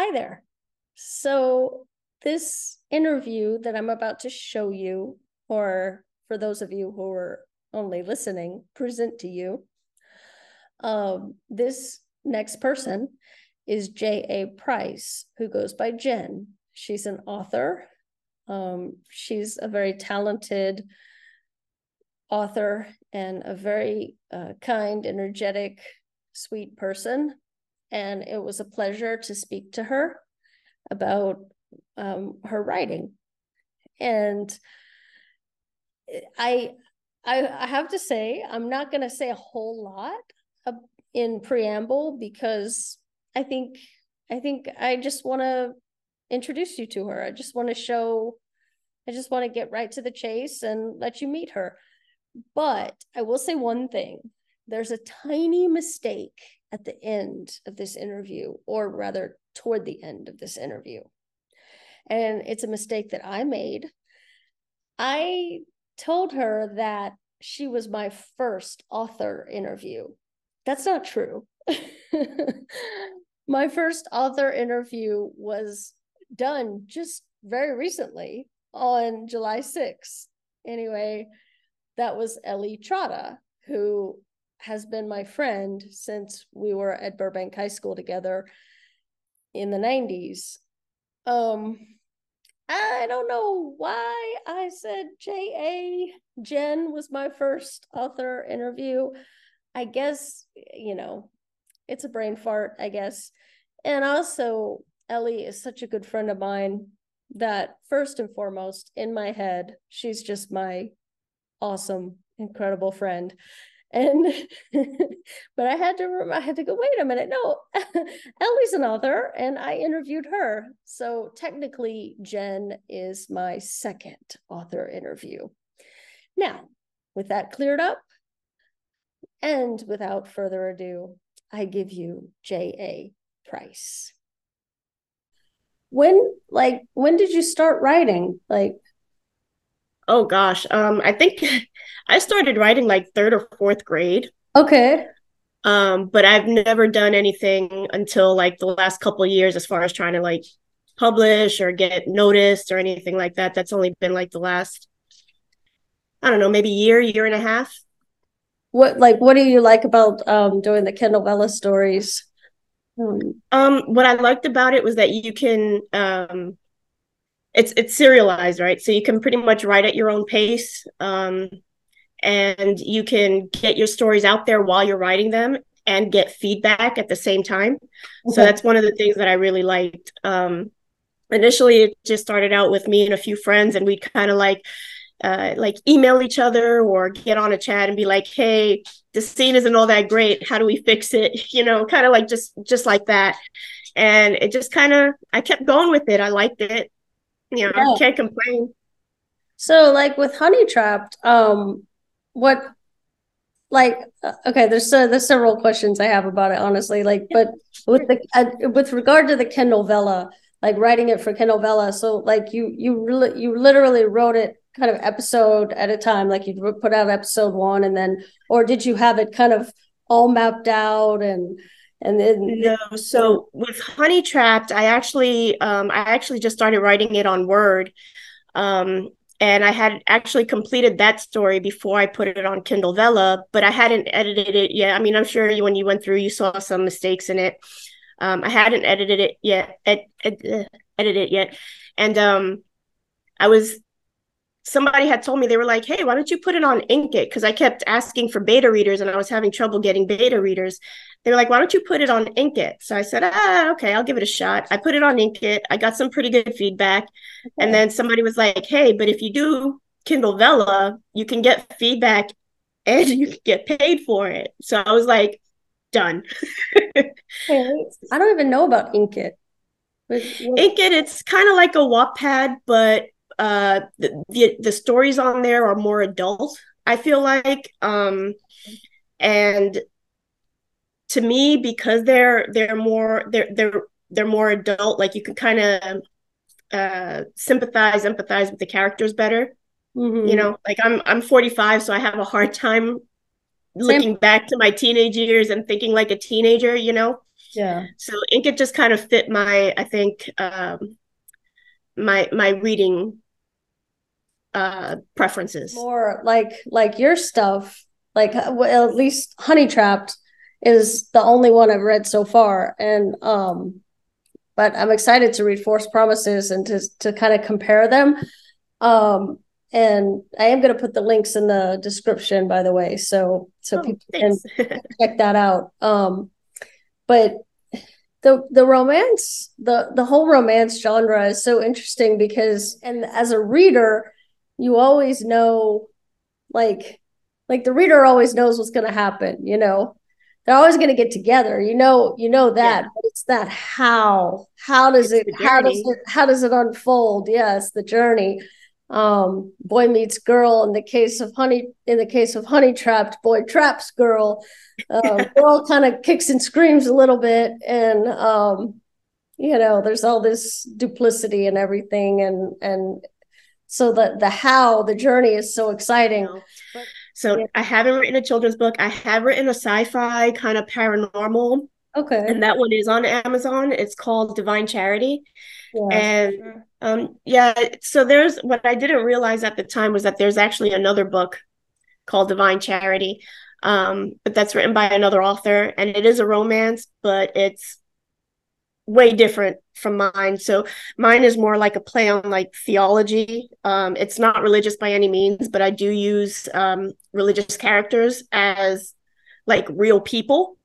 Hi there. So, this interview that I'm about to show you, or for those of you who are only listening, present to you, um, this next person is J.A. Price, who goes by Jenn. She's an author. Um, she's a very talented author and a very uh, kind, energetic, sweet person. And it was a pleasure to speak to her about um, her writing. And I, I, I have to say, I'm not going to say a whole lot in preamble because I think, I think I just want to introduce you to her. I just want to show, I just want to get right to the chase and let you meet her. But I will say one thing there's a tiny mistake at the end of this interview, or rather, toward the end of this interview. And it's a mistake that I made. I told her that she was my first author interview. That's not true. my first author interview was done just very recently on July 6th. Anyway, that was Ellie Trotta, who has been my friend since we were at Burbank High School together in the 90s. Um, I don't know why I said J.A. Jenn was my first author interview. I guess, you know, it's a brain fart, I guess. And also, Ellie is such a good friend of mine that first and foremost in my head, she's just my awesome, incredible friend. And but I had to I had to go, wait a minute. No, Ellie's an author and I interviewed her. So technically, Jenn is my second author interview. Now, with that cleared up, and without further ado, I give you J.A. Price. When like when did you start writing? Like Oh gosh, um, I think I started writing like third or fourth grade. Okay. Um, but I've never done anything until like the last couple years as far as trying to like publish or get noticed or anything like that. That's only been like the last I don't know, maybe year, year and a half. What like what do you like about um doing the Kindle Vella stories? Um, um what I liked about it was that you can um it's it's serialized, right? So you can pretty much write at your own pace. Um, and you can get your stories out there while you're writing them and get feedback at the same time. Okay. So that's one of the things that I really liked. Um, initially, it just started out with me and a few friends, and we'd kind of like uh, like email each other or get on a chat and be like, "Hey, the scene isn't all that great. How do we fix it?" You know, kind of like just just like that. And it just kind of I kept going with it. I liked it you know, yeah. can't complain. So like with Honey Trapped, um, what like uh, okay there's uh, there's several questions i have about it honestly like but with the uh, with regard to the kindle vella like writing it for kindle vella so like you you really you literally wrote it kind of episode at a time like you put out episode one and then or did you have it kind of all mapped out and and then no so with honey trapped i actually um, i actually just started writing it on word um, and i had actually completed that story before i put it on kindle vella but i hadn't edited it yet. I mean i'm sure you, when you went through you saw some mistakes in it. Um, i hadn't edited it yet ed, ed, uh, edited it yet. And um, i was somebody had told me they were like, "Hey, why don't you put it on Inkitt?" Because I kept asking for beta readers, and I was having trouble getting beta readers. They were like, "Why don't you put it on Inkitt?" So I said, "Ah, okay, I'll give it a shot." I put it on Inkitt. I got some pretty good feedback, okay. and then somebody was like, "Hey, but if you do Kindle Vella, you can get feedback, and you can get paid for it." So I was like, "Done." I don't even know about Inkitt. Inkitt, it's kind of like a Wattpad, but uh the, the, the stories on there are more adult i feel like um and to me because they're they're more they're they're they're more adult like you can kind of uh sympathize empathize with the characters better mm-hmm. you know like i'm i'm 45 so i have a hard time looking back to my teenage years and thinking like a teenager you know Yeah. So Inkitt just kind of fit my, I think, um, my my reading uh preferences. More like like your stuff, like well, at least Honey Trapped is the only one I've read so far, and um, but I'm excited to read Forced Promises and to to kind of compare them. Um, and I am going to put the links in the description, by the way, so so oh, people thanks. can check that out. Um, but the the romance, the the whole romance genre is so interesting because, and as a reader, you always know, like, like the reader always knows what's going to happen. You know, they're always going to get together. You know, you know that, yeah. but it's that how. How does it's it? How does it? How does it unfold? Yes, the journey um, boy meets girl in the case of honey in the case of honey trapped boy traps girl uh, girl kind of kicks and screams a little bit and um, you know there's all this duplicity and everything and and so the the how the journey is so exciting. So yeah. i haven't written a children's book. I have written a sci-fi kind of paranormal okay. and that one is on amazon. It's called divine charity. Yeah. and um, yeah, so there's what I didn't realize at the time was that there's actually another book called Divine Charity, um, but that's written by another author, and it is a romance, but it's way different from mine. So mine is more like a play on like theology. Um, it's not religious by any means, but I do use um, religious characters as like real people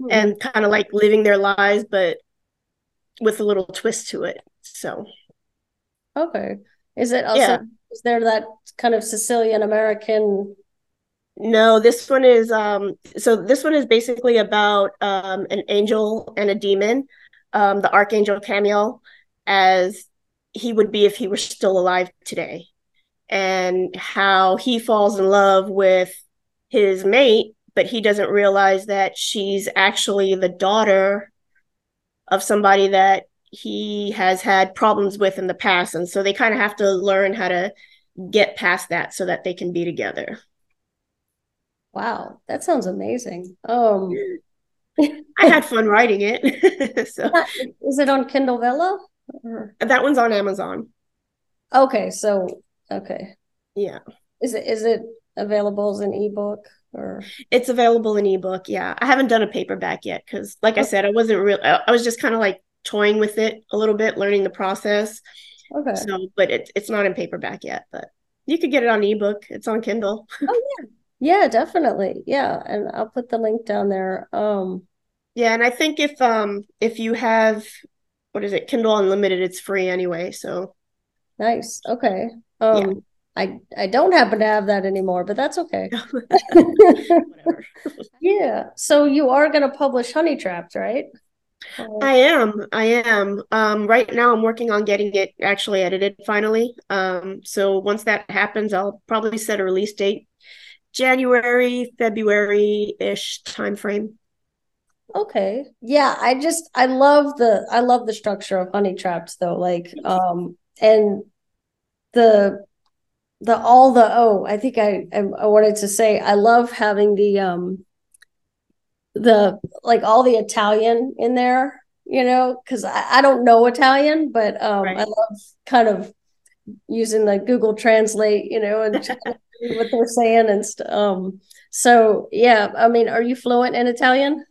mm-hmm. and kind of like living their lives, but with a little twist to it. So Okay. Is it also yeah. is there that kind of Sicilian American no, this one is um so this one is basically about um an angel and a demon, um the archangel Chamuel as he would be if he were still alive today and how he falls in love with his mate but he doesn't realize that she's actually the daughter of somebody that he has had problems with in the past. And so they kind of have to learn how to get past that so that they can be together. Wow, that sounds amazing. Um I had fun writing it. so is it on Kindle Vella? Or? That one's on Amazon. Okay, so okay. Yeah. Is it is it available as an ebook or it's available in ebook yeah i haven't done a paperback yet because like okay. i said i wasn't real i was just kind of like toying with it a little bit, learning the process. Okay. So, but it's it's not in paperback yet, but you could get it on ebook. It's on Kindle. oh yeah. Yeah, definitely. Yeah, and I'll put the link down there. Um Yeah, and I think if um if you have what is it, Kindle Unlimited, it's free anyway, so Nice. Okay. Um yeah. I I don't happen to have that anymore, but that's okay. yeah. So you are going to publish Honey Trapped, right? I am. I am. Um, right now, I'm working on getting it actually edited finally. Um, so once that happens, I'll probably set a release date, January, February ish timeframe. Okay. Yeah, I just I love the I love the structure of Honey Trapped though. Like, um, and the the all the oh, I think I I, I wanted to say I love having the um the like all the Italian in there, you know, because I, I don't know Italian, but um, right. I love kind of using the Google Translate, you know, and what they're saying and st- um. So yeah, I mean, are you fluent in Italian?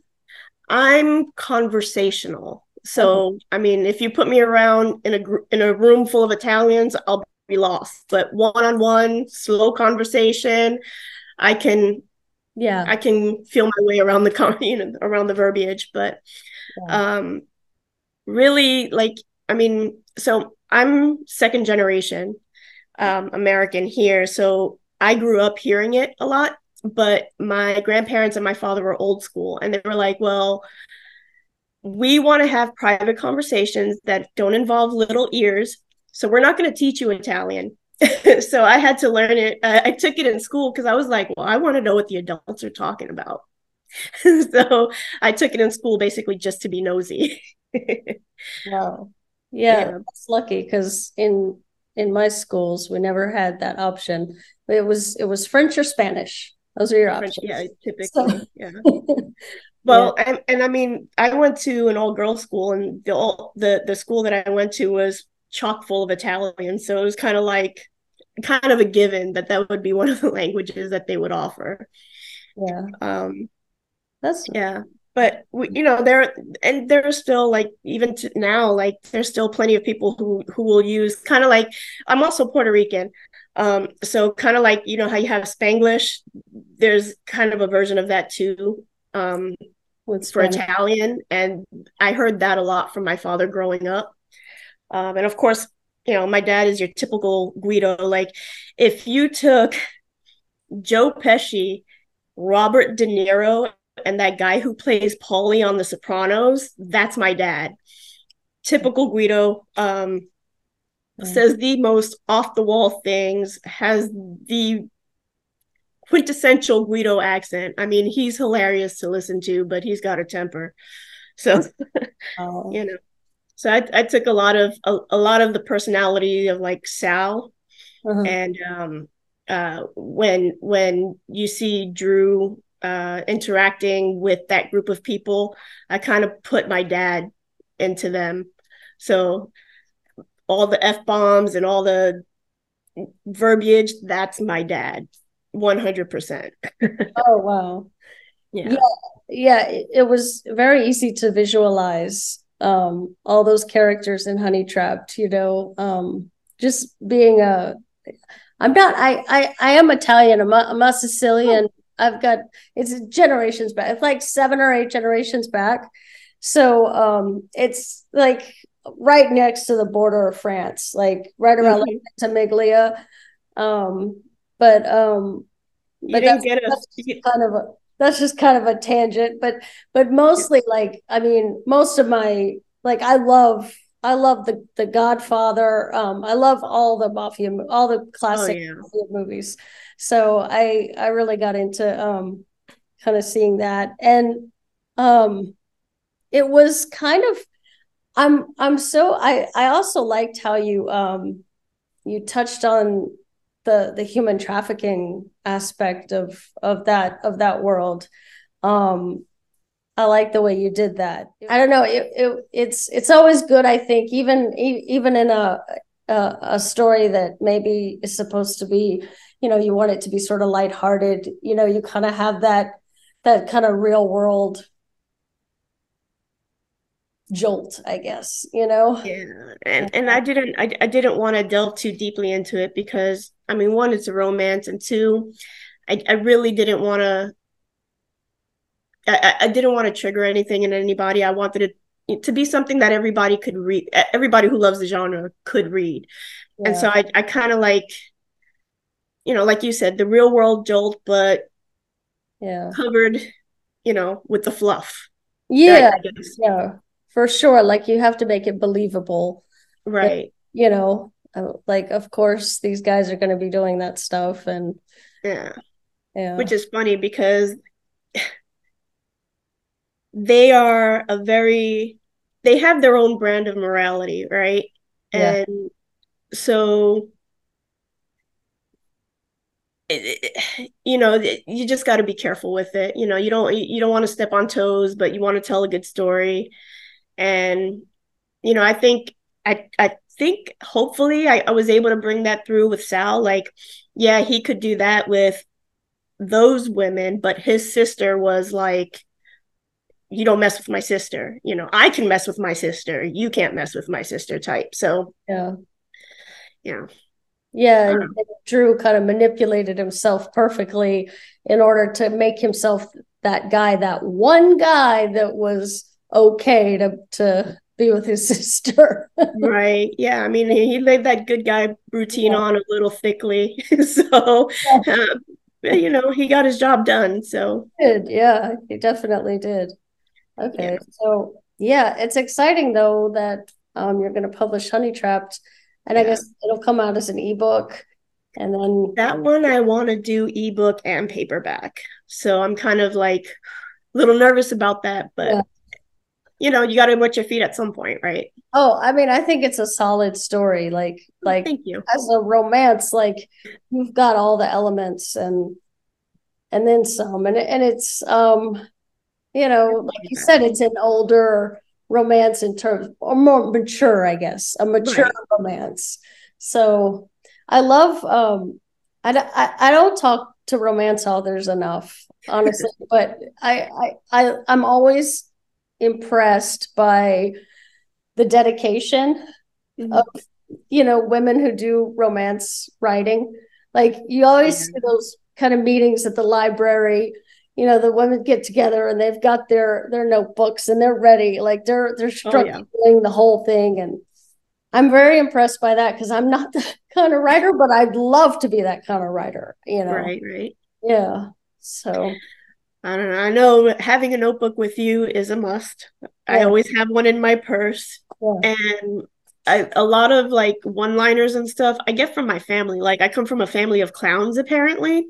I'm conversational. So mm-hmm. I mean, if you put me around in a gr- in a room full of Italians, I'll be lost. But one on one, slow conversation, I can yeah i can feel my way around the con- you know around the verbiage but yeah. um really like i mean so i'm second generation um american here so i grew up hearing it a lot but my grandparents and my father were old school and they were like well we want to have private conversations that don't involve little ears so we're not going to teach you italian so I had to learn it. Uh, I took it in school because I was like, well, I want to know what the adults are talking about. so I took it in school basically just to be nosy. wow. Yeah, yeah. that's lucky because in in my schools we never had that option. It was it was French or Spanish. Those are your French, options. Yeah, typically. So, yeah. Well, yeah. and, and I mean, I went to an all girls school, and the all, the the school that I went to was chock full of Italian, so it was kind of like kind of a given that that would be one of the languages that they would offer. Yeah. Um, that's yeah. But you know, there and there's still like even now, like there's still plenty of people who who will use kind of like I'm also Puerto Rican, um, so kind of like you know how you have Spanglish, there's kind of a version of that too. Um, with for Italian, and I heard that a lot from my father growing up. Um, and of course, you know, my dad is your typical Guido. Like, if you took Joe Pesci, Robert De Niro, and that guy who plays Paulie on The Sopranos, that's my dad. Typical Guido. Um, says the most off the wall things, has the quintessential Guido accent. I mean, he's hilarious to listen to, but he's got a temper. So, oh. you know, so I, I took a lot of a, a lot of the personality of like Sal, uh-huh. and um, uh, when when you see Drew uh, interacting with that group of people, I kind of put my dad into them. So all the f bombs and all the verbiage, that's my dad. 100%. oh, wow. Yeah. Yeah. yeah it, it, was very easy to visualize um, all those characters in Honey Trapped, you know, um, just being a, I'm not, I, I, I am Italian. I'm a, I'm a Sicilian. I've got, it's generations back. It's like seven or eight generations back. So um, it's like right next to the border of France, like right around mm-hmm. like Temiglia. Um, but um but that's, that's kind of a that's just kind of a tangent but but mostly yeah. like i mean most of my like i love i love the the godfather um i love all the mafia all the classic oh, yeah. movies. So i i really got into um kind of seeing that. And um it was kind of i'm i'm so i i also liked how you um you touched on the the human trafficking aspect of of that of that world. Um i like the way you did that. I don't know it, it it's it's always good i think even even in a, a a story that maybe is supposed to be you know you want it to be sort of lighthearted you know you kind of have that that kind of real world jolt i guess you know? Yeah and and i didn't i, I didn't want to delve too deeply into it because i mean one it's a romance and two i, I really didn't want to I, I didn't want to trigger anything in anybody. I wanted it to be something that everybody could read everybody who loves the genre could read. Yeah. and so i, I kind of like you know like you said the real world jolt but yeah. covered you know with the fluff. Yeah. Yeah for sure. Like you have to make it believable. Right. you know uh, like of course these guys are going to be doing that stuff and yeah. Yeah. Which is funny because they are a very they have their own brand of morality right? Yeah. and so you know you just got to be careful with it. You know you don't you don't want to step on toes but you want to tell a good story. And you know i think i i think hopefully I, I was able to bring that through with sal. Like yeah he could do that with those women but his sister was like you don't mess with my sister you know i can mess with my sister you can't mess with my sister type so yeah yeah yeah and, and drew kind of manipulated himself perfectly in order to make himself that guy that one guy that was okay to to be with his sister. right. Yeah. I mean, he, he laid that good guy routine yeah. on a little thickly. so, yeah. uh, you know, he got his job done. So, he did. Yeah, he definitely did. Okay. Yeah. So, yeah, it's exciting though that um, you're going to publish Honey Trapped. And I guess it'll come out as an ebook. And then that one I want to do ebook and paperback. So I'm kind of like a little nervous about that, but you know, you got to wet your feet at some point, right? Oh, I mean, I think it's a solid story. Like, oh, like thank you. As a romance, like you've got all the elements and and then some, and and it's um, you know, like you said, it's an older romance in terms or more mature, I guess, a mature right. romance. So I love um I, I, I don't talk to romance authors enough, honestly, but I, I I I'm always impressed by the dedication mm-hmm. of you know women who do romance writing. Like you always mm-hmm. see those kind of meetings at the library you know the women get together and they've got their their notebooks and they're ready like they're they're struggling oh, yeah. the whole thing. And i'm very impressed by that because i'm not the kind of writer but i'd love to be that kind of writer you know? Right right. Yeah so. I don't know. I know having a notebook with you is a must. Yeah. i always have one in my purse. Yeah. and I, a lot of like one liners and stuff i get from my family. Like i come from a family of clowns apparently.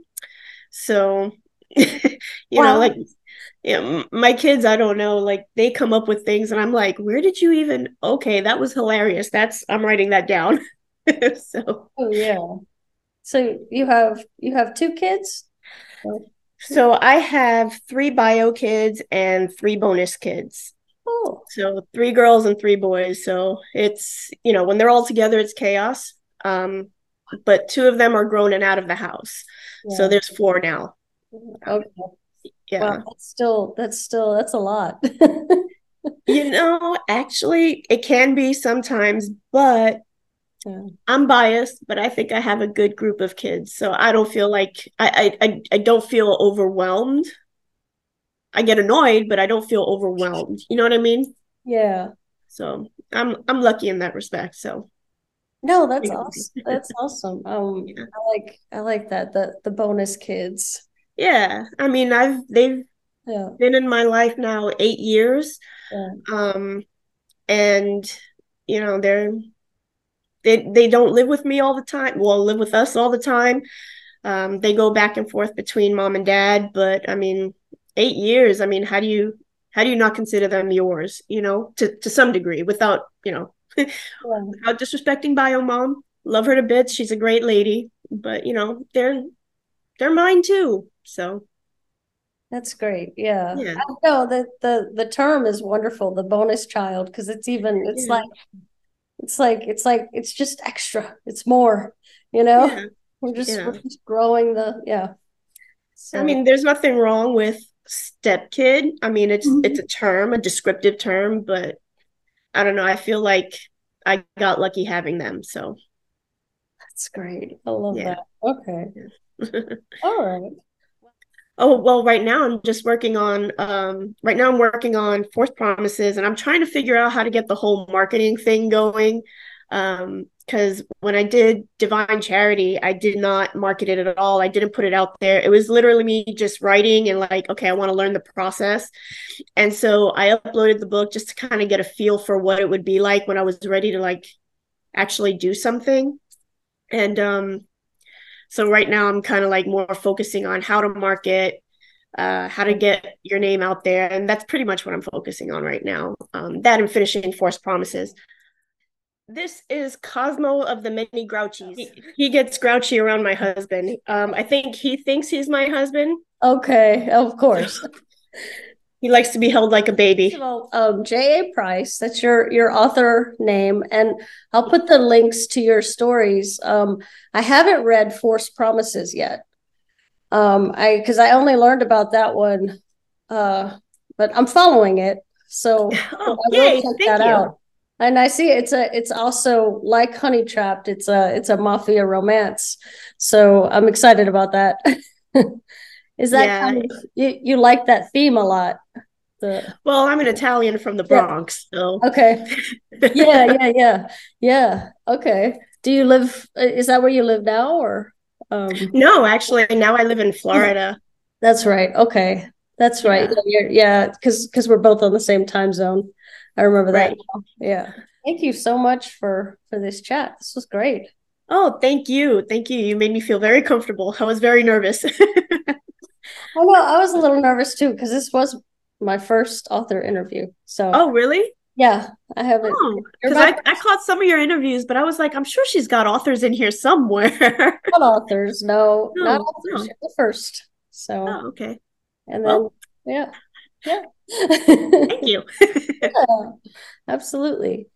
So you wow. know, like you know, my kids, I don't know, like they come up with things and I'm like, where did you even okay, that was hilarious. That's I'm writing that down. so Oh yeah. So you have you have two kids? So I have three bio kids and three bonus kids. Oh. So three girls and three boys. So it's, you know, when they're all together, it's chaos. Um, but two of them are grown and out of the house. Yeah. So there's four now. Okay. Yeah. Well, that's still that's still that's a lot. you know, actually it can be sometimes, but yeah. I'm biased, but I think I have a good group of kids. So I don't feel like I I I don't feel overwhelmed. I get annoyed, but I don't feel overwhelmed. You know what I mean? Yeah. So I'm I'm lucky in that respect. So no, that's awesome. That's awesome. Um, yeah. I like I like that the the bonus kids. Yeah, I mean, I've they've yeah. been in my life now eight years, yeah. um, and you know they're they they don't live with me all the time. Well, live with us all the time. Um, they go back and forth between mom and dad, but I mean, eight years. I mean, how do you how do you not consider them yours? You know, to to some degree, without you know, yeah. without disrespecting bio mom. Love her to bits. She's a great lady, but you know, they're they're mine too. So that's great. Yeah. yeah. I know that the the term is wonderful, the bonus child, because it's even it's yeah. like it's like it's like it's just extra. It's more, you know? Yeah. We're just we're just growing the yeah. So. I mean, there's nothing wrong with step kid. I mean, it's mm-hmm. it's a term, a descriptive term, but I don't know. I feel like I got lucky having them. So that's great. I love that. Okay. All right. Oh, well, right now I'm just working on um right now I'm working on Forced Promises and I'm trying to figure out how to get the whole marketing thing going. Um because when I did Divine Charity, I did not market it at all. I didn't put it out there. It was literally me just writing and like, okay, I want to learn the process. And so I uploaded the book just to kind of get a feel for what it would be like when I was ready to like actually do something. And um so right now I'm kind of like more focusing on how to market, uh, how to get your name out there, and that's pretty much what I'm focusing on right now. Um, that and finishing Forced Promises. This is Cosmo of the many grouchies. He, he gets grouchy around my husband. Um, I think he thinks he's my husband. Okay, of course. He likes to be held like a baby. Well, um, J.A. Price, that's your your author name, and I'll put the links to your stories. Um, I haven't read Forced Promises yet. Um, I because I only learned about that one, uh, but I'm following it, so oh, I will yay, check that you. out. And I see it's a it's also like Honey Trapped. It's a it's a mafia romance, so I'm excited about that. Is that yeah. kind of, you, you like that theme a lot? The, well, I'm an Italian from the Bronx, yeah. so okay. Yeah, yeah, yeah, yeah. Okay. Do you live? Is that where you live now, or? Um... No, actually, now I live in Florida. That's right. Okay, that's right. Yeah, because yeah, because we're both on the same time zone. I remember that. Right. Yeah. Thank you so much for for this chat. This was great. Oh, thank you. Thank you. You made me feel very comfortable. I was very nervous. I know I was a little nervous too because this was my first author interview. So Oh really? Yeah, I haven't. Because oh, I, I caught some of your interviews, but I was like, I'm sure she's got authors in here somewhere. not authors, no, no not authors. No. The first. So oh, okay. And then well, yeah. Yeah. Thank you. yeah, absolutely.